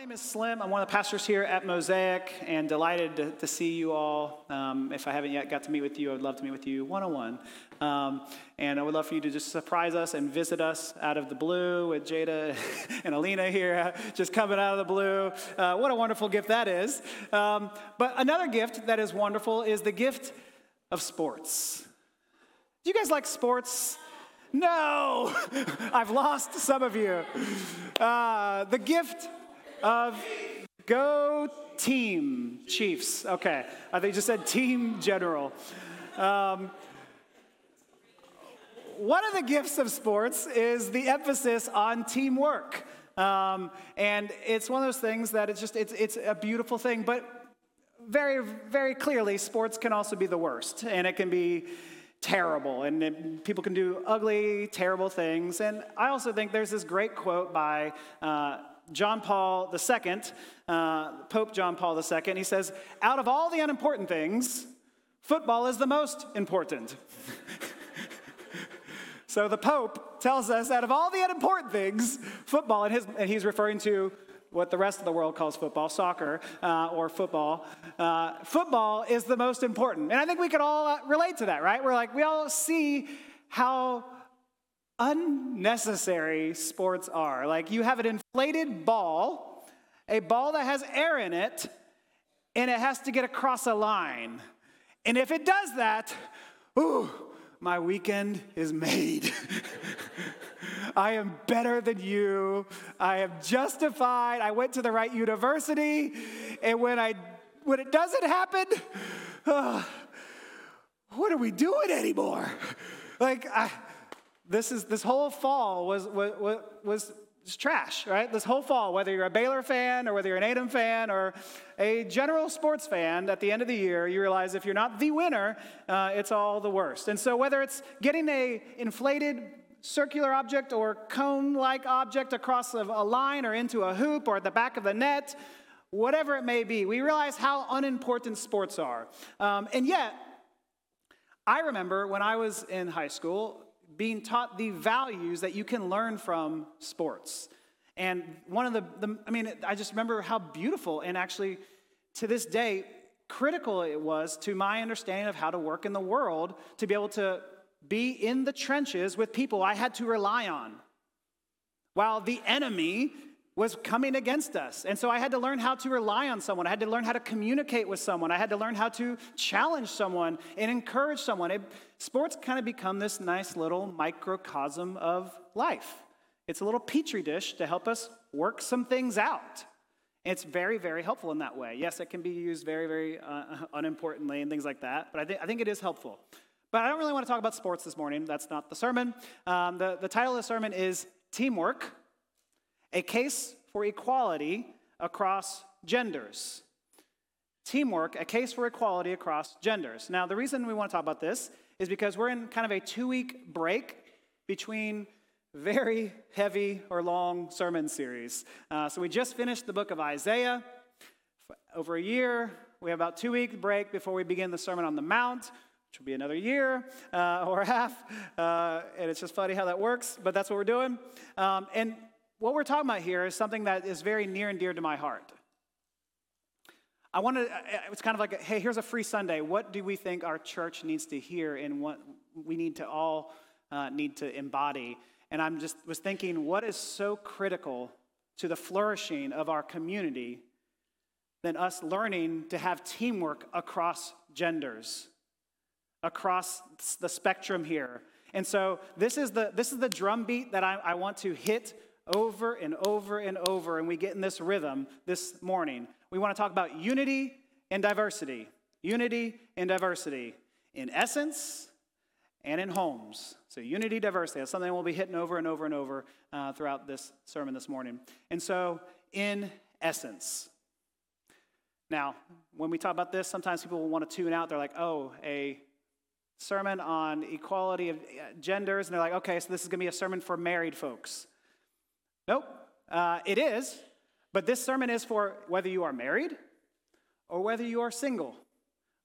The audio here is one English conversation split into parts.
name is Slim. I'm one of the pastors here at Mosaic and delighted to, to see you all. Um, if I haven't yet got to meet with you, I would love to meet with you one on one. And I would love for you to just surprise us and visit us out of the blue with Jada and Alina here, just coming out of the blue. Uh, what a wonderful gift that is. Um, but another gift that is wonderful is the gift of sports. Do you guys like sports? No, I've lost some of you. Uh, the gift of go team Chiefs. Okay, I think just said team general. Um, one of the gifts of sports is the emphasis on teamwork. Um, and it's one of those things that it's just, it's, it's a beautiful thing, but very, very clearly, sports can also be the worst, and it can be terrible, and it, people can do ugly, terrible things. And I also think there's this great quote by uh, John Paul II, uh, Pope John Paul II. He says, Out of all the unimportant things, football is the most important. so the Pope tells us, out of all the unimportant things, football, and, his, and he's referring to what the rest of the world calls football, soccer, uh, or football. Uh, football is the most important. And I think we could all uh, relate to that, right? We're like, we all see how unnecessary sports are. Like you have an inflated ball, a ball that has air in it, and it has to get across a line. And if it does that, ooh, my weekend is made. I am better than you. I am justified. I went to the right university. And when I when it doesn't happen, uh, what are we doing anymore? Like I, this is this whole fall was was was trash, right? This whole fall, whether you're a Baylor fan or whether you're an A&M fan or a general sports fan, at the end of the year, you realize if you're not the winner, uh, it's all the worst. And so, whether it's getting a inflated circular object or cone-like object across a, a line or into a hoop or at the back of the net, whatever it may be, we realize how unimportant sports are. Um, and yet, I remember when I was in high school, being taught the values that you can learn from sports. And one of the, the, I mean, I just remember how beautiful and actually to this day, critical it was to my understanding of how to work in the world to be able to be in the trenches with people I had to rely on while the enemy was coming against us. And so I had to learn how to rely on someone. I had to learn how to communicate with someone. I had to learn how to challenge someone and encourage someone. It, sports kind of become this nice little microcosm of life. It's a little petri dish to help us work some things out. It's very, very helpful in that way. Yes, it can be used very, very uh, unimportantly and things like that, but I, th- I think it is helpful. But I don't really want to talk about sports this morning. That's not the sermon. Um, the, the title of the sermon is Teamwork a case for equality across genders. Teamwork, a case for equality across genders. Now, the reason we want to talk about this is because we're in kind of a two week break between very heavy or long sermon series. Uh, so we just finished the book of Isaiah over a year. We have about two week break before we begin the Sermon on the Mount, which will be another year uh, or half. Uh, and it's just funny how that works, but that's what we're doing. Um, and what we're talking about here is something that is very near and dear to my heart. I wanted, it's kind of like, hey, here's a free Sunday. What do we think our church needs to hear and what we need to all uh, need to embody? And I'm just was thinking, what is so critical to the flourishing of our community than us learning to have teamwork across genders, across the spectrum here? And so this is the this is the drumbeat that I, I want to hit over and over and over, and we get in this rhythm this morning. We want to talk about unity and diversity. Unity and diversity in essence and in homes. So, unity, diversity. That's something we'll be hitting over and over and over uh, throughout this sermon this morning. And so, in essence. Now, when we talk about this, sometimes people will want to tune out. They're like, oh, a sermon on equality of uh, genders. And they're like, okay, so this is going to be a sermon for married folks. Nope, uh, it is, but this sermon is for whether you are married or whether you are single,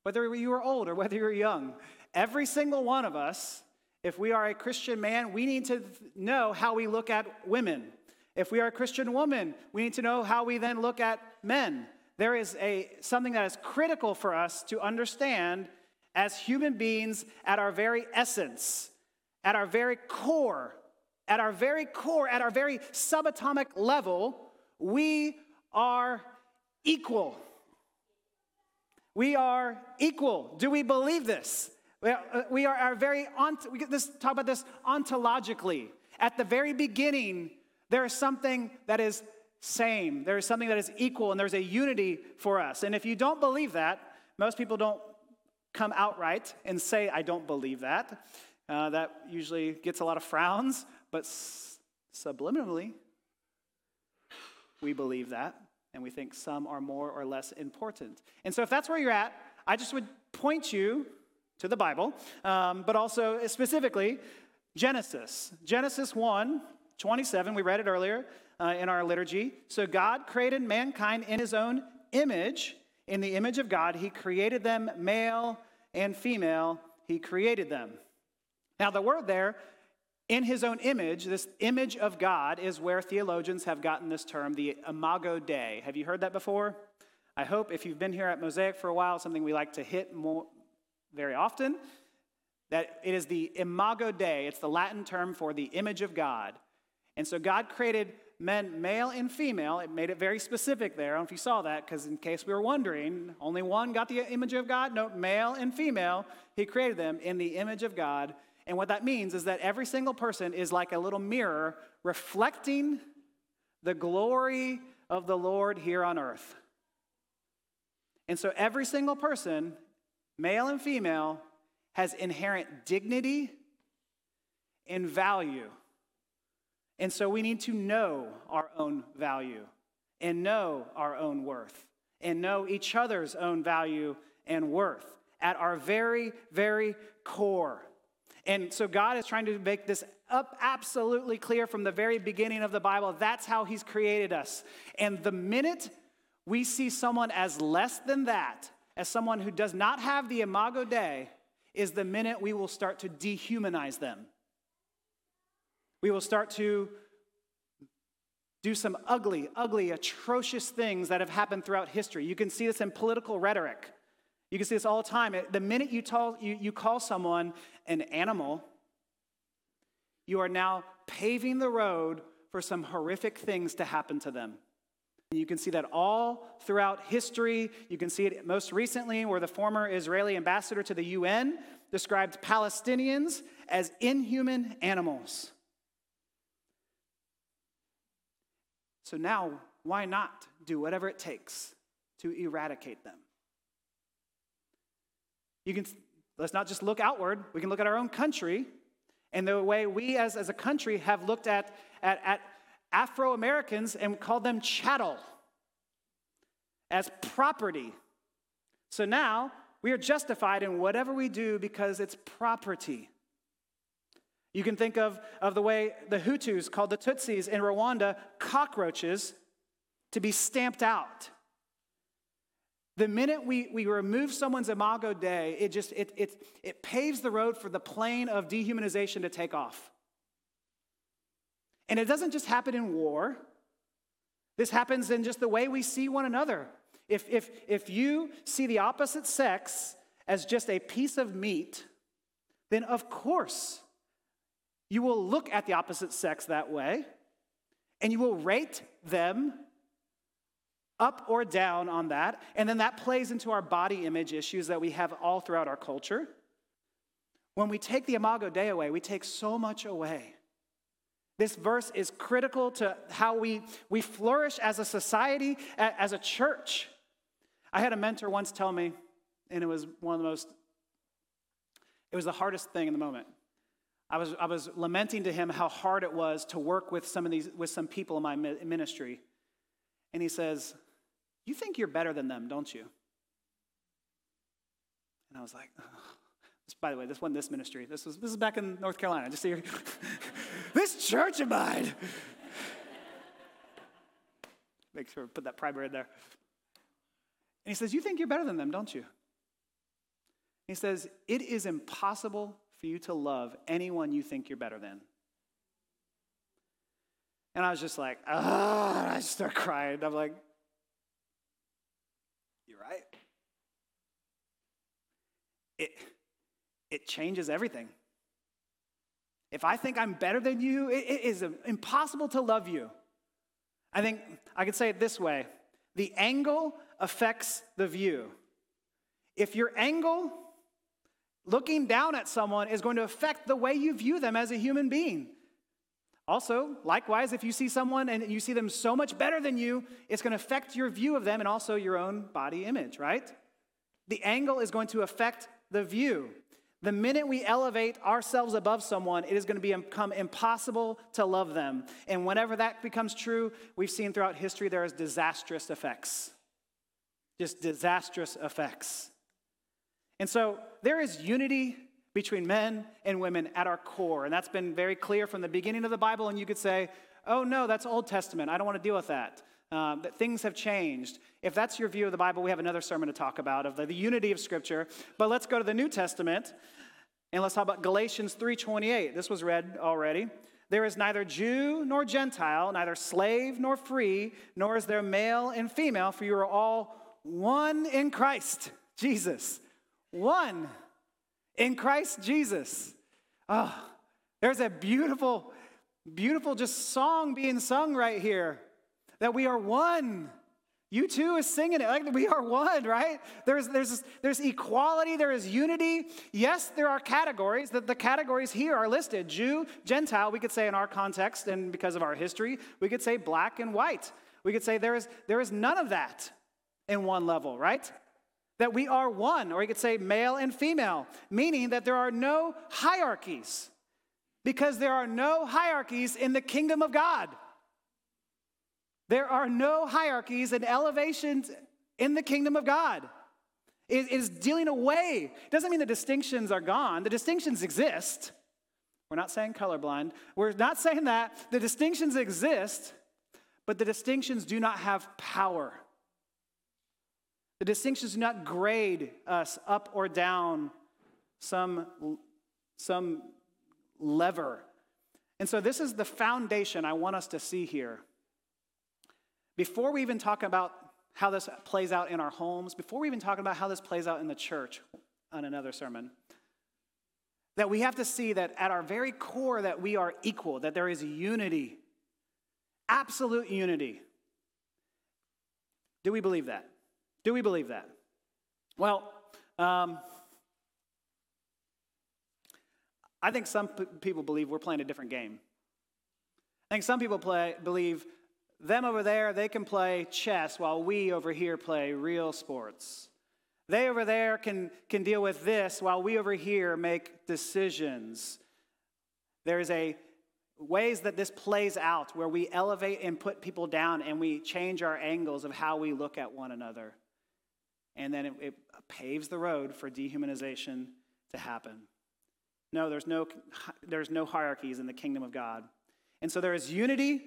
whether you are old or whether you're young. Every single one of us, if we are a Christian man, we need to know how we look at women If we are a Christian woman, we need to know how we then look at men. There is a, something that is critical for us to understand as human beings at our very essence, at our very core, at our very core, at our very subatomic level, we are equal. We are equal. Do we believe this? We are our very, ont- we this, talk about this ontologically. At the very beginning, there is something that is same. There is something that is equal, and there's a unity for us. And if you don't believe that, most people don't come outright and say, I don't believe that. Uh, that usually gets a lot of frowns, but s- subliminally, we believe that, and we think some are more or less important. And so, if that's where you're at, I just would point you to the Bible, um, but also specifically Genesis. Genesis 1 27, we read it earlier uh, in our liturgy. So, God created mankind in his own image. In the image of God, he created them male and female, he created them. Now, the word there, in his own image, this image of God is where theologians have gotten this term, the imago Dei. Have you heard that before? I hope if you've been here at Mosaic for a while, something we like to hit more very often, that it is the imago Dei. It's the Latin term for the image of God. And so God created men, male and female. It made it very specific there. I don't know if you saw that, because in case we were wondering, only one got the image of God. No, male and female. He created them in the image of God. And what that means is that every single person is like a little mirror reflecting the glory of the Lord here on earth. And so every single person, male and female, has inherent dignity and value. And so we need to know our own value and know our own worth and know each other's own value and worth at our very, very core. And so God is trying to make this up absolutely clear from the very beginning of the Bible. That's how He's created us. And the minute we see someone as less than that, as someone who does not have the imago Dei, is the minute we will start to dehumanize them. We will start to do some ugly, ugly, atrocious things that have happened throughout history. You can see this in political rhetoric. You can see this all the time. The minute you, tell, you, you call someone an animal, you are now paving the road for some horrific things to happen to them. You can see that all throughout history. You can see it most recently where the former Israeli ambassador to the UN described Palestinians as inhuman animals. So now, why not do whatever it takes to eradicate them? You can, let's not just look outward, we can look at our own country and the way we as, as a country have looked at, at, at Afro Americans and called them chattel as property. So now we are justified in whatever we do because it's property. You can think of, of the way the Hutus called the Tutsis in Rwanda cockroaches to be stamped out. The minute we, we remove someone's imago Dei, it just it, it, it paves the road for the plane of dehumanization to take off. And it doesn't just happen in war. This happens in just the way we see one another. If, if, if you see the opposite sex as just a piece of meat, then of course you will look at the opposite sex that way, and you will rate them up or down on that. And then that plays into our body image issues that we have all throughout our culture. When we take the imago Dei away, we take so much away. This verse is critical to how we, we flourish as a society, as a church. I had a mentor once tell me, and it was one of the most, it was the hardest thing in the moment. I was, I was lamenting to him how hard it was to work with some of these with some people in my ministry. And he says, You think you're better than them, don't you? And I was like, oh. by the way, this wasn't this ministry. This was this is back in North Carolina. Just here. this church of mine. Make sure put that primer in there. And he says, You think you're better than them, don't you? He says, It is impossible for you to love anyone you think you're better than. And I was just like, ah, I start crying. I'm like, you're right. It, it changes everything. If I think I'm better than you, it, it is impossible to love you. I think I could say it this way the angle affects the view. If your angle looking down at someone is going to affect the way you view them as a human being. Also, likewise, if you see someone and you see them so much better than you, it's going to affect your view of them and also your own body image, right? The angle is going to affect the view. The minute we elevate ourselves above someone, it is going to become impossible to love them. And whenever that becomes true, we've seen throughout history there is disastrous effects. Just disastrous effects. And so there is unity between men and women at our core. And that's been very clear from the beginning of the Bible. And you could say, oh, no, that's Old Testament. I don't want to deal with that. Uh, that things have changed. If that's your view of the Bible, we have another sermon to talk about of the, the unity of Scripture. But let's go to the New Testament and let's talk about Galatians 3:28. This was read already. There is neither Jew nor Gentile, neither slave nor free, nor is there male and female, for you are all one in Christ Jesus. One in Christ Jesus. Oh, there's a beautiful, beautiful just song being sung right here that we are one. U2 is singing it like we are one, right? There's, there's, there's equality, there is unity. Yes, there are categories. That the categories here are listed Jew, Gentile, we could say in our context and because of our history, we could say black and white. We could say there is, there is none of that in one level, right? That we are one, or you could say male and female, meaning that there are no hierarchies because there are no hierarchies in the kingdom of God. There are no hierarchies and elevations in the kingdom of God. It is dealing away. It doesn't mean the distinctions are gone, the distinctions exist. We're not saying colorblind. We're not saying that. The distinctions exist, but the distinctions do not have power. The distinctions do not grade us up or down some, some lever. And so, this is the foundation I want us to see here. Before we even talk about how this plays out in our homes, before we even talk about how this plays out in the church on another sermon, that we have to see that at our very core that we are equal, that there is unity, absolute unity. Do we believe that? Do we believe that? Well, um, I think some p- people believe we're playing a different game. I think some people play, believe them over there, they can play chess while we over here play real sports. They over there can, can deal with this while we over here make decisions. There's a ways that this plays out where we elevate and put people down and we change our angles of how we look at one another and then it, it paves the road for dehumanization to happen. No, there's no, there's no hierarchies in the kingdom of God. And so there is unity,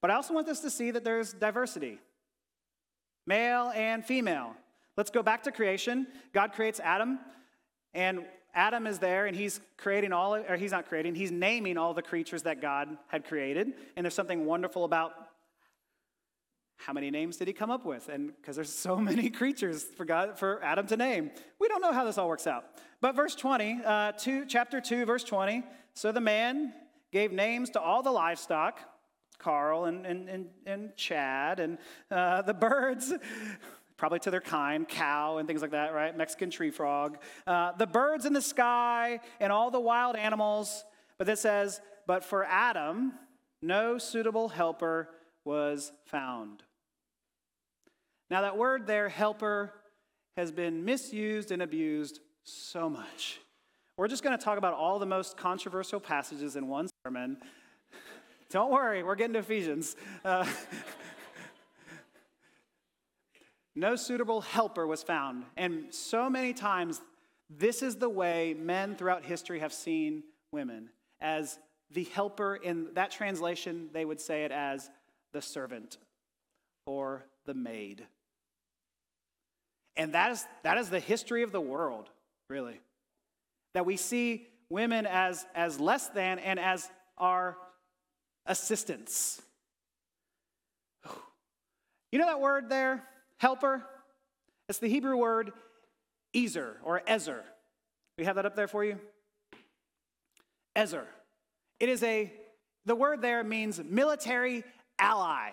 but I also want us to see that there's diversity male and female. Let's go back to creation. God creates Adam, and Adam is there, and he's creating all, or he's not creating, he's naming all the creatures that God had created. And there's something wonderful about how many names did he come up with? And because there's so many creatures for God, for Adam to name, we don't know how this all works out. But verse 20, uh, two, chapter 2, verse 20. So the man gave names to all the livestock, Carl and, and, and, and Chad, and uh, the birds, probably to their kind, cow and things like that, right? Mexican tree frog. Uh, the birds in the sky and all the wild animals. But this says, but for Adam, no suitable helper was found. Now, that word there, helper, has been misused and abused so much. We're just going to talk about all the most controversial passages in one sermon. Don't worry, we're getting to Ephesians. Uh, no suitable helper was found. And so many times, this is the way men throughout history have seen women as the helper. In that translation, they would say it as the servant or the maid. And that is, that is the history of the world, really. That we see women as, as less than and as our assistants. You know that word there, helper? It's the Hebrew word Ezer or Ezer. We have that up there for you? Ezer. It is a, the word there means military ally.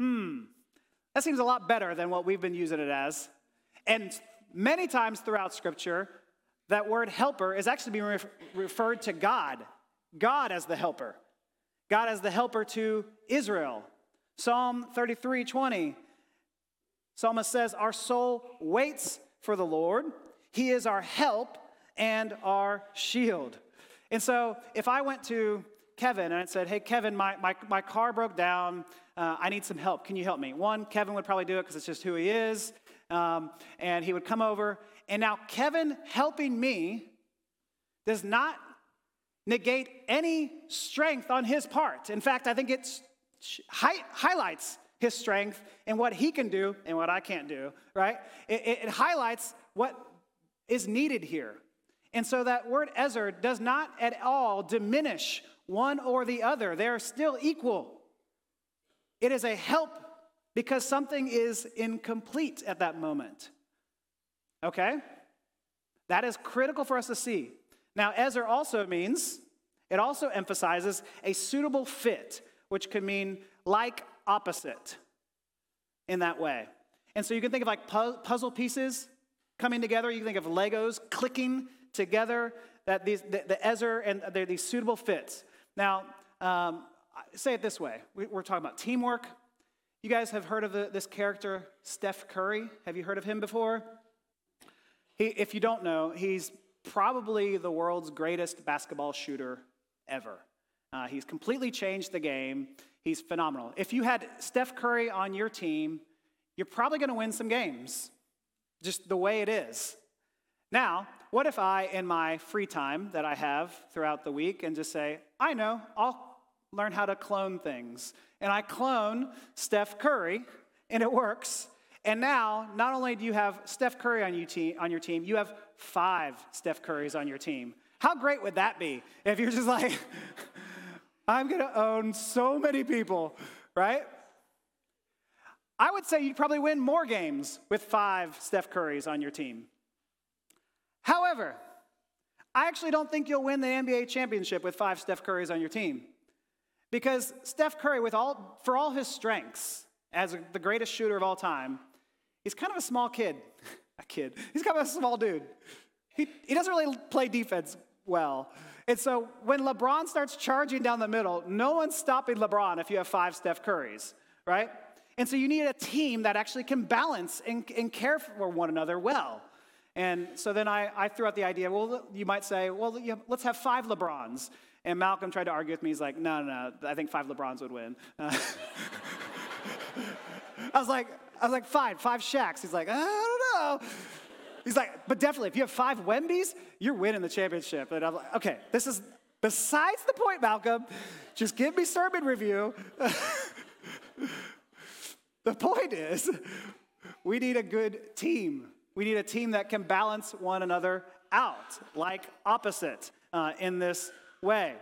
Hmm, that seems a lot better than what we've been using it as. And many times throughout Scripture, that word helper is actually being ref- referred to God, God as the helper, God as the helper to Israel. Psalm 33 20, Psalmist says, Our soul waits for the Lord, He is our help and our shield. And so if I went to Kevin and I said, Hey, Kevin, my, my, my car broke down. Uh, I need some help. Can you help me? One, Kevin would probably do it because it's just who he is. Um, and he would come over. And now, Kevin helping me does not negate any strength on his part. In fact, I think it hi- highlights his strength and what he can do and what I can't do, right? It, it, it highlights what is needed here. And so that word Ezer does not at all diminish one or the other, they are still equal. It is a help because something is incomplete at that moment. Okay? That is critical for us to see. Now, Ezer also means, it also emphasizes a suitable fit, which could mean like opposite in that way. And so you can think of like puzzle pieces coming together. You can think of Legos clicking together, that these, the, the Ezer and they're these suitable fits. Now, um, say it this way we're talking about teamwork. You guys have heard of the, this character, Steph Curry. Have you heard of him before? He, if you don't know, he's probably the world's greatest basketball shooter ever. Uh, he's completely changed the game. He's phenomenal. If you had Steph Curry on your team, you're probably going to win some games, just the way it is. Now, what if I, in my free time that I have throughout the week, and just say, I know, I'll learn how to clone things. And I clone Steph Curry, and it works. And now, not only do you have Steph Curry on, you te- on your team, you have five Steph Currys on your team. How great would that be if you're just like, I'm gonna own so many people, right? I would say you'd probably win more games with five Steph Currys on your team. However, I actually don't think you'll win the NBA championship with five Steph Currys on your team. Because Steph Curry, with all, for all his strengths as the greatest shooter of all time, he's kind of a small kid. a kid. He's kind of a small dude. He, he doesn't really play defense well. And so when LeBron starts charging down the middle, no one's stopping LeBron if you have five Steph Currys, right? And so you need a team that actually can balance and, and care for one another well. And so then I, I threw out the idea well, you might say, well, let's have five LeBrons. And Malcolm tried to argue with me. He's like, no, no, no, I think five LeBrons would win. Uh, I was like, I was like, fine, five Shaqs. He's like, I don't know. He's like, but definitely, if you have five Wembys, you're winning the championship. And I'm like, okay, this is besides the point, Malcolm. Just give me sermon review. the point is, we need a good team. We need a team that can balance one another out, like opposite uh, in this way.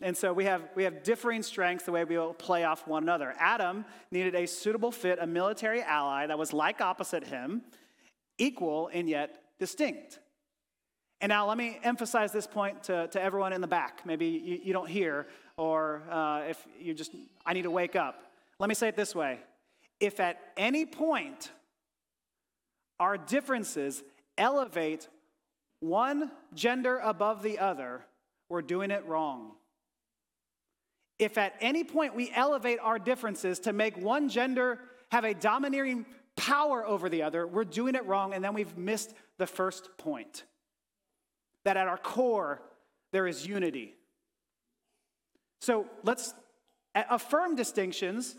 And so we have, we have differing strengths the way we will play off one another. Adam needed a suitable fit, a military ally that was like opposite him, equal and yet distinct. And now let me emphasize this point to, to everyone in the back. Maybe you, you don't hear, or uh, if you just, I need to wake up. Let me say it this way if at any point our differences elevate one gender above the other, we're doing it wrong. If at any point we elevate our differences to make one gender have a domineering power over the other, we're doing it wrong, and then we've missed the first point that at our core, there is unity. So let's affirm distinctions,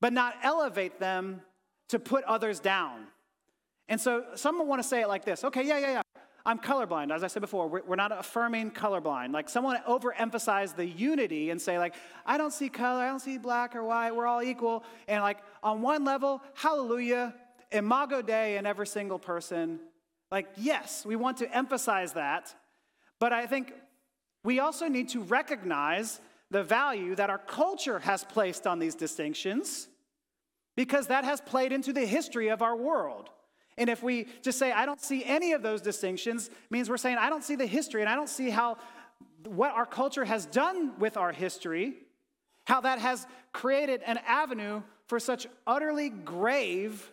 but not elevate them to put others down. And so some want to say it like this okay, yeah, yeah, yeah. I'm colorblind. As I said before, we're not affirming colorblind. Like someone overemphasize the unity and say, like, I don't see color, I don't see black or white, we're all equal. And like on one level, hallelujah, imago Dei in every single person. Like, yes, we want to emphasize that. But I think we also need to recognize the value that our culture has placed on these distinctions because that has played into the history of our world. And if we just say, I don't see any of those distinctions, means we're saying, I don't see the history and I don't see how what our culture has done with our history, how that has created an avenue for such utterly grave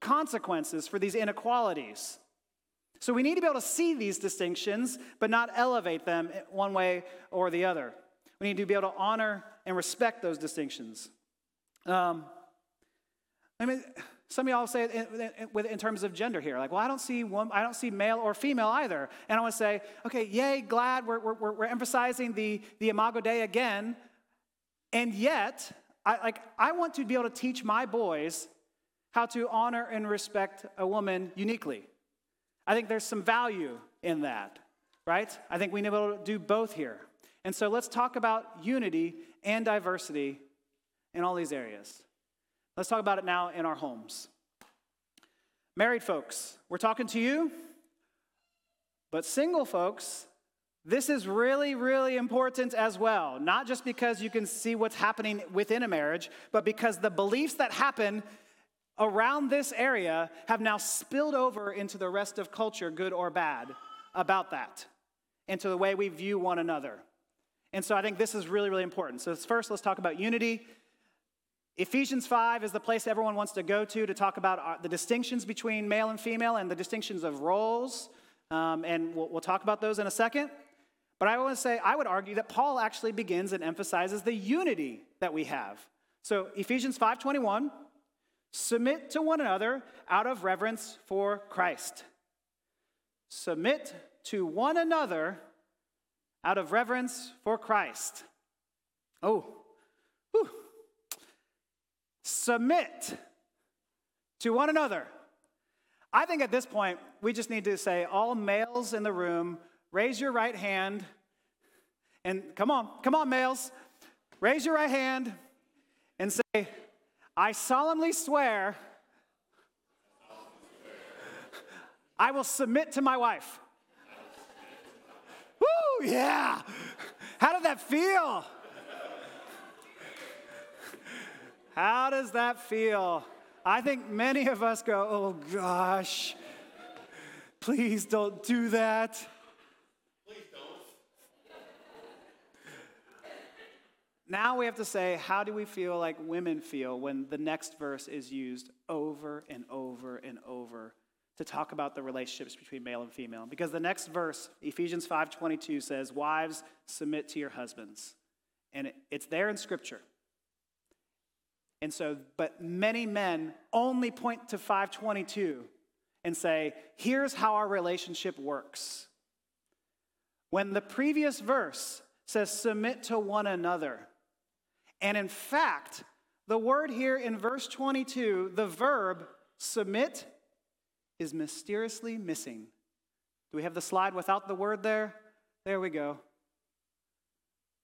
consequences for these inequalities. So we need to be able to see these distinctions, but not elevate them one way or the other. We need to be able to honor and respect those distinctions. Um, I mean, some of y'all say it in, in, in, terms of gender here, like, well, I don't see one, I don't see male or female either. And I want to say, okay, yay, glad we're, we're, we're emphasizing the, the Imago Dei again. And yet, I, like, I want to be able to teach my boys how to honor and respect a woman uniquely. I think there's some value in that, right? I think we need to be able to do both here. And so let's talk about unity and diversity in all these areas. Let's talk about it now in our homes. Married folks, we're talking to you, but single folks, this is really, really important as well. Not just because you can see what's happening within a marriage, but because the beliefs that happen around this area have now spilled over into the rest of culture, good or bad, about that, into the way we view one another. And so I think this is really, really important. So, first, let's talk about unity. Ephesians 5 is the place everyone wants to go to to talk about uh, the distinctions between male and female and the distinctions of roles. Um, and we'll, we'll talk about those in a second. But I want to say, I would argue that Paul actually begins and emphasizes the unity that we have. So Ephesians 5:21, submit to one another out of reverence for Christ. Submit to one another out of reverence for Christ. Oh, whew. Submit to one another. I think at this point, we just need to say, all males in the room, raise your right hand. And come on, come on, males. Raise your right hand and say, I solemnly swear I will submit to my wife. Woo, yeah. How did that feel? How does that feel? I think many of us go, oh gosh, please don't do that. Please don't. Now we have to say, how do we feel like women feel when the next verse is used over and over and over to talk about the relationships between male and female? Because the next verse, Ephesians 5:22 says, "Wives, submit to your husbands." And it's there in scripture. And so, but many men only point to 522 and say, here's how our relationship works. When the previous verse says, submit to one another, and in fact, the word here in verse 22, the verb submit, is mysteriously missing. Do we have the slide without the word there? There we go.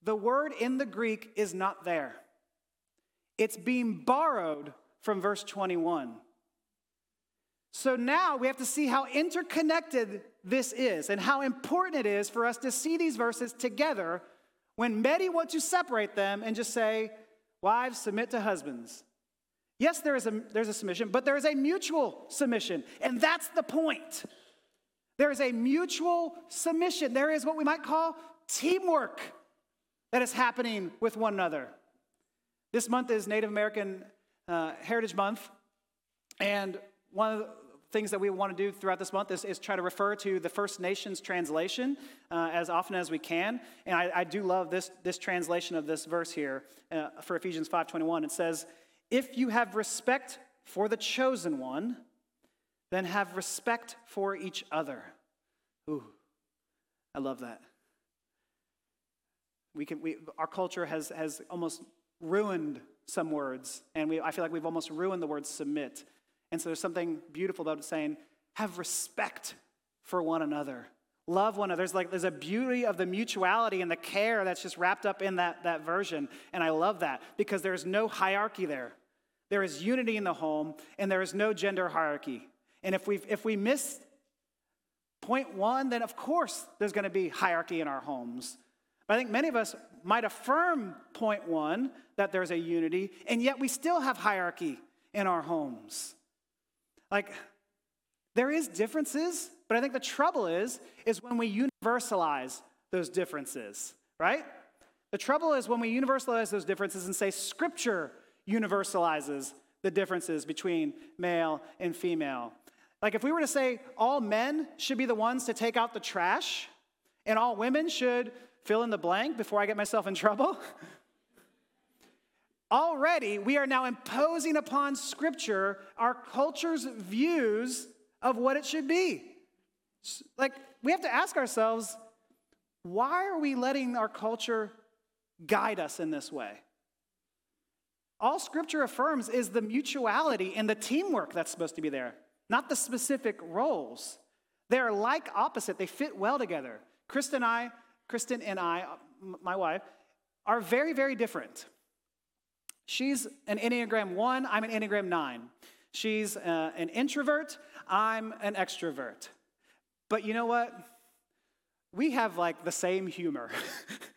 The word in the Greek is not there, it's being borrowed from verse 21. So now we have to see how interconnected this is and how important it is for us to see these verses together when many want to separate them and just say, Wives, submit to husbands. Yes, there is a, there's a submission, but there is a mutual submission. And that's the point. There is a mutual submission. There is what we might call teamwork that is happening with one another. This month is Native American uh, Heritage Month. And one of the, things that we want to do throughout this month is, is try to refer to the First Nations translation uh, as often as we can. And I, I, do love this, this translation of this verse here uh, for Ephesians 5.21. It says, if you have respect for the chosen one, then have respect for each other. Ooh, I love that. We can, we, our culture has, has almost ruined some words, and we, I feel like we've almost ruined the word submit. And so there's something beautiful about saying, have respect for one another. Love one another. There's like there's a beauty of the mutuality and the care that's just wrapped up in that, that version. And I love that because there's no hierarchy there. There is unity in the home, and there is no gender hierarchy. And if we if we miss point one, then of course there's going to be hierarchy in our homes. But I think many of us might affirm point one that there's a unity, and yet we still have hierarchy in our homes. Like, there is differences, but I think the trouble is, is when we universalize those differences, right? The trouble is when we universalize those differences and say scripture universalizes the differences between male and female. Like if we were to say all men should be the ones to take out the trash and all women should fill in the blank before I get myself in trouble. Already, we are now imposing upon Scripture our culture's views of what it should be. Like, we have to ask ourselves why are we letting our culture guide us in this way? All Scripture affirms is the mutuality and the teamwork that's supposed to be there, not the specific roles. They're like opposite, they fit well together. Kristen and I, Kristen and I, my wife, are very, very different. She's an Enneagram 1, I'm an Enneagram 9. She's uh, an introvert, I'm an extrovert. But you know what? We have like the same humor.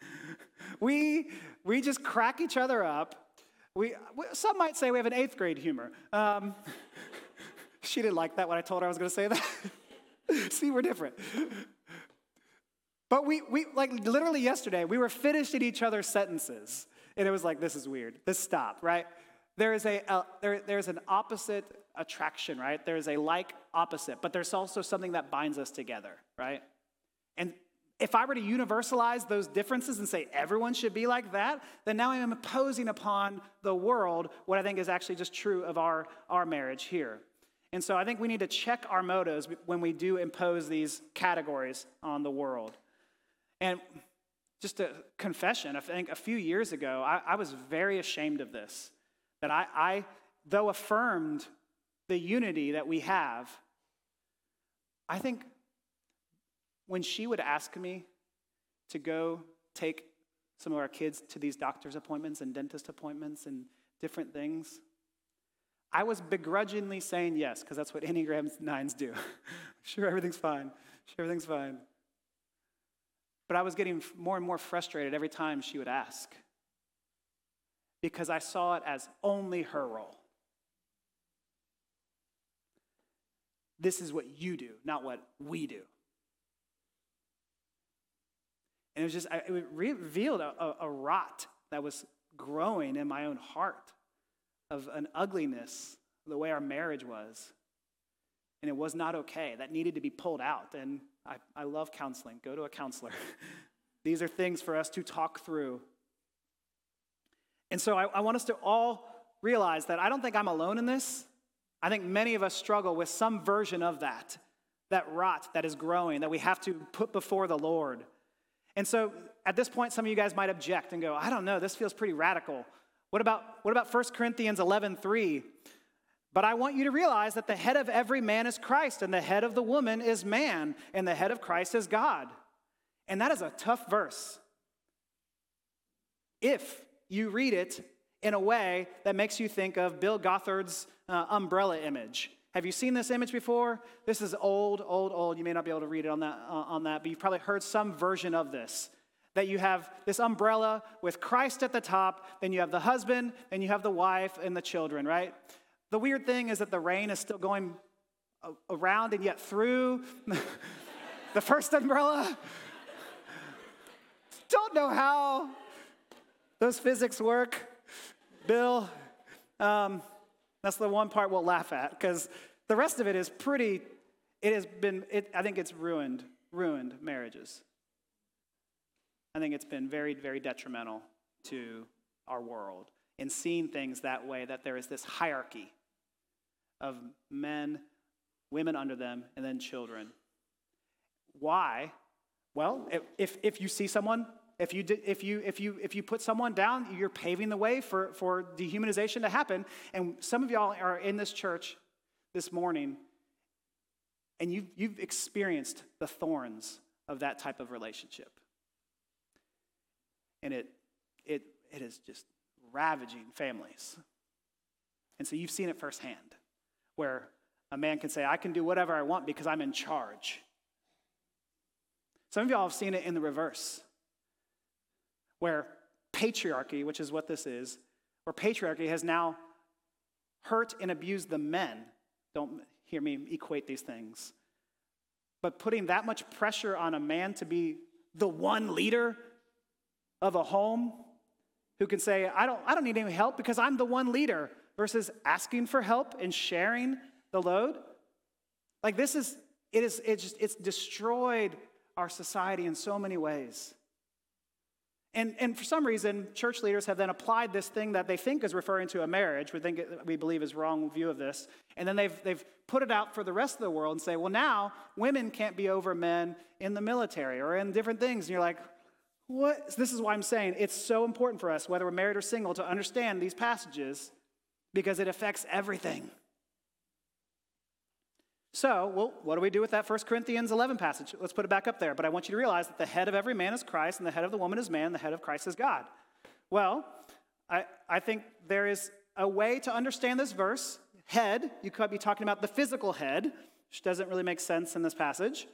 we, we just crack each other up. We, some might say we have an eighth grade humor. Um, she didn't like that when I told her I was going to say that. See, we're different. But we, we, like literally yesterday, we were finishing each other's sentences. And it was like, this is weird. This stop, right? There is a, a there, there's an opposite attraction, right? There's a like opposite, but there's also something that binds us together, right? And if I were to universalize those differences and say everyone should be like that, then now I'm imposing upon the world what I think is actually just true of our, our marriage here. And so I think we need to check our motives when we do impose these categories on the world. And just a confession, I think a few years ago, I, I was very ashamed of this. That I, I, though affirmed the unity that we have, I think when she would ask me to go take some of our kids to these doctor's appointments and dentist appointments and different things, I was begrudgingly saying yes, because that's what Enneagram 9s do. sure, everything's fine. Sure, everything's fine. But I was getting more and more frustrated every time she would ask because I saw it as only her role. This is what you do, not what we do. And it was just, it revealed a, a, a rot that was growing in my own heart of an ugliness, the way our marriage was. And it was not okay. That needed to be pulled out. And I, I love counseling. Go to a counselor. These are things for us to talk through. And so I, I want us to all realize that I don't think I'm alone in this. I think many of us struggle with some version of that, that rot that is growing, that we have to put before the Lord. And so at this point, some of you guys might object and go, I don't know, this feels pretty radical. What about, what about 1 Corinthians 11 3? But I want you to realize that the head of every man is Christ, and the head of the woman is man, and the head of Christ is God. And that is a tough verse. If you read it in a way that makes you think of Bill Gothard's uh, umbrella image. Have you seen this image before? This is old, old, old. You may not be able to read it on that, uh, on that, but you've probably heard some version of this. That you have this umbrella with Christ at the top, then you have the husband, then you have the wife and the children, right? The weird thing is that the rain is still going around and yet through the first umbrella. Don't know how those physics work. Bill, um, that's the one part we'll laugh at because the rest of it is pretty, it has been, it, I think it's ruined, ruined marriages. I think it's been very, very detrimental to our world in seeing things that way, that there is this hierarchy of men, women under them, and then children. Why? Well, if, if you see someone, if you, if, you, if, you, if you put someone down, you're paving the way for, for dehumanization to happen. And some of y'all are in this church this morning, and you've, you've experienced the thorns of that type of relationship. And it, it, it is just ravaging families. And so you've seen it firsthand where a man can say, I can do whatever I want because I'm in charge. Some of y'all have seen it in the reverse, where patriarchy, which is what this is, where patriarchy has now hurt and abused the men. Don't hear me equate these things. But putting that much pressure on a man to be the one leader of a home who can say, I don't, I don't need any help because I'm the one leader, versus asking for help and sharing the load. Like this is, it is, it's, just, it's destroyed our society in so many ways. And, and for some reason, church leaders have then applied this thing that they think is referring to a marriage, we, think we believe is wrong view of this, and then they've, they've put it out for the rest of the world and say, well, now women can't be over men in the military or in different things. And you're like, what? This is why I'm saying it's so important for us, whether we're married or single, to understand these passages because it affects everything. So, well, what do we do with that 1 Corinthians 11 passage? Let's put it back up there. But I want you to realize that the head of every man is Christ, and the head of the woman is man, the head of Christ is God. Well, I, I think there is a way to understand this verse. Head, you could be talking about the physical head, which doesn't really make sense in this passage.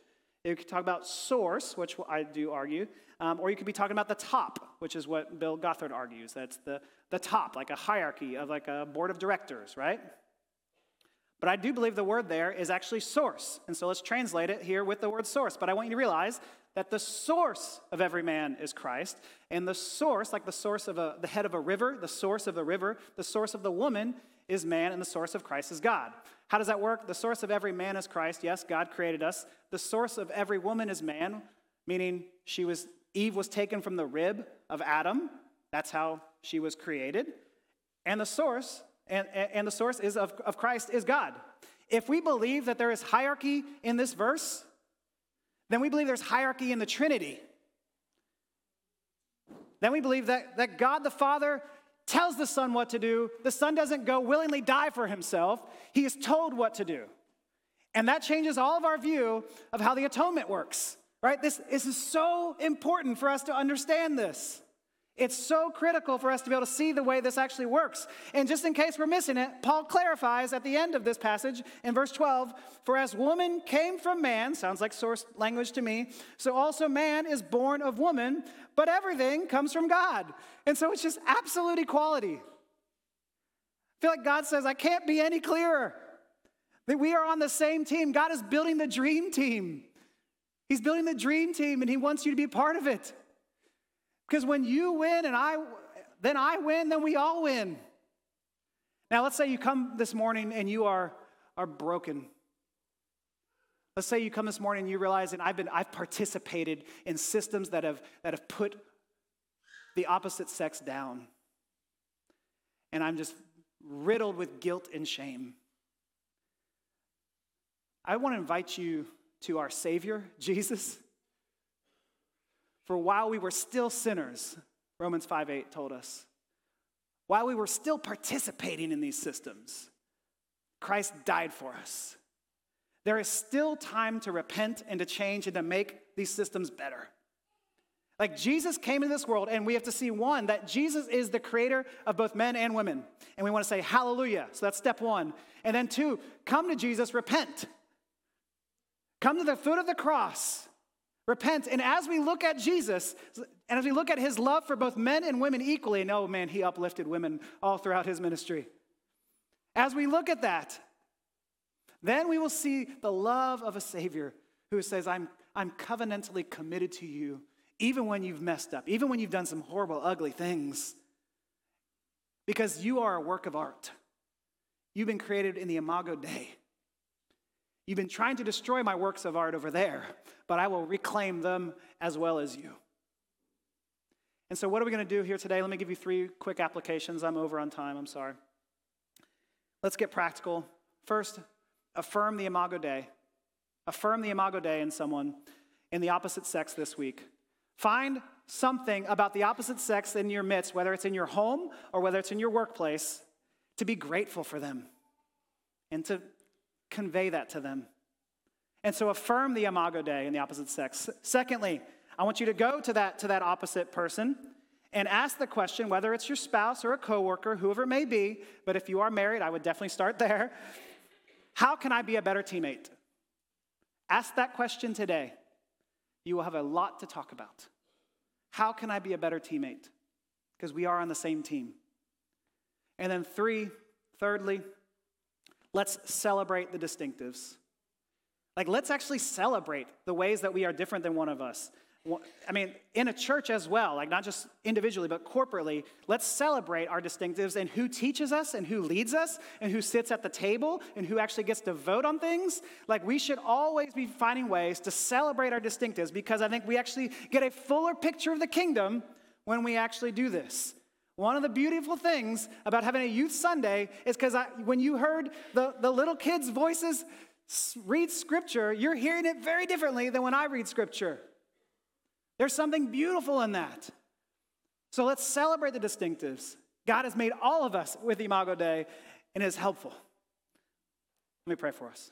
You could talk about source, which I do argue, um, or you could be talking about the top, which is what Bill Gothard argues. That's the, the top, like a hierarchy of like a board of directors, right? But I do believe the word there is actually source. And so let's translate it here with the word source. But I want you to realize that the source of every man is Christ. And the source, like the source of a, the head of a river, the source of the river, the source of the woman is man, and the source of Christ is God. How does that work? The source of every man is Christ. Yes, God created us. The source of every woman is man, meaning she was Eve was taken from the rib of Adam. That's how she was created. And the source and, and the source is of, of Christ is God. If we believe that there is hierarchy in this verse, then we believe there's hierarchy in the Trinity. Then we believe that, that God the Father tells the Son what to do. The Son doesn't go willingly die for himself, he is told what to do. And that changes all of our view of how the atonement works, right? This, this is so important for us to understand this. It's so critical for us to be able to see the way this actually works. And just in case we're missing it, Paul clarifies at the end of this passage in verse 12 For as woman came from man, sounds like source language to me, so also man is born of woman, but everything comes from God. And so it's just absolute equality. I feel like God says, I can't be any clearer. That we are on the same team. God is building the dream team. He's building the dream team, and He wants you to be part of it. Because when you win and I then I win, then we all win. Now let's say you come this morning and you are, are broken. Let's say you come this morning and you realize and I've been I've participated in systems that have that have put the opposite sex down. And I'm just riddled with guilt and shame. I want to invite you to our Savior, Jesus. For while we were still sinners, Romans 5 8 told us, while we were still participating in these systems, Christ died for us. There is still time to repent and to change and to make these systems better. Like Jesus came into this world, and we have to see one, that Jesus is the creator of both men and women. And we want to say hallelujah. So that's step one. And then two, come to Jesus, repent. Come to the foot of the cross Repent. And as we look at Jesus, and as we look at his love for both men and women equally, and oh man, he uplifted women all throughout his ministry. As we look at that, then we will see the love of a Savior who says, I'm, I'm covenantally committed to you, even when you've messed up, even when you've done some horrible, ugly things, because you are a work of art. You've been created in the Imago Dei. You've been trying to destroy my works of art over there, but I will reclaim them as well as you. And so, what are we going to do here today? Let me give you three quick applications. I'm over on time, I'm sorry. Let's get practical. First, affirm the Imago Dei. Affirm the Imago Dei in someone in the opposite sex this week. Find something about the opposite sex in your midst, whether it's in your home or whether it's in your workplace, to be grateful for them and to convey that to them. And so affirm the imago Dei in the opposite sex. Secondly, I want you to go to that, to that opposite person and ask the question, whether it's your spouse or a coworker, whoever it may be, but if you are married, I would definitely start there. How can I be a better teammate? Ask that question today. You will have a lot to talk about. How can I be a better teammate? Because we are on the same team. And then three, thirdly, let's celebrate the distinctives. Like, let's actually celebrate the ways that we are different than one of us. I mean, in a church as well, like not just individually, but corporately, let's celebrate our distinctives and who teaches us and who leads us and who sits at the table and who actually gets to vote on things. Like, we should always be finding ways to celebrate our distinctives because I think we actually get a fuller picture of the kingdom when we actually do this. One of the beautiful things about having a youth Sunday is because when you heard the, the little kids' voices read scripture, you're hearing it very differently than when I read scripture. There's something beautiful in that. So let's celebrate the distinctives. God has made all of us with Imago Dei and is helpful. Let me pray for us.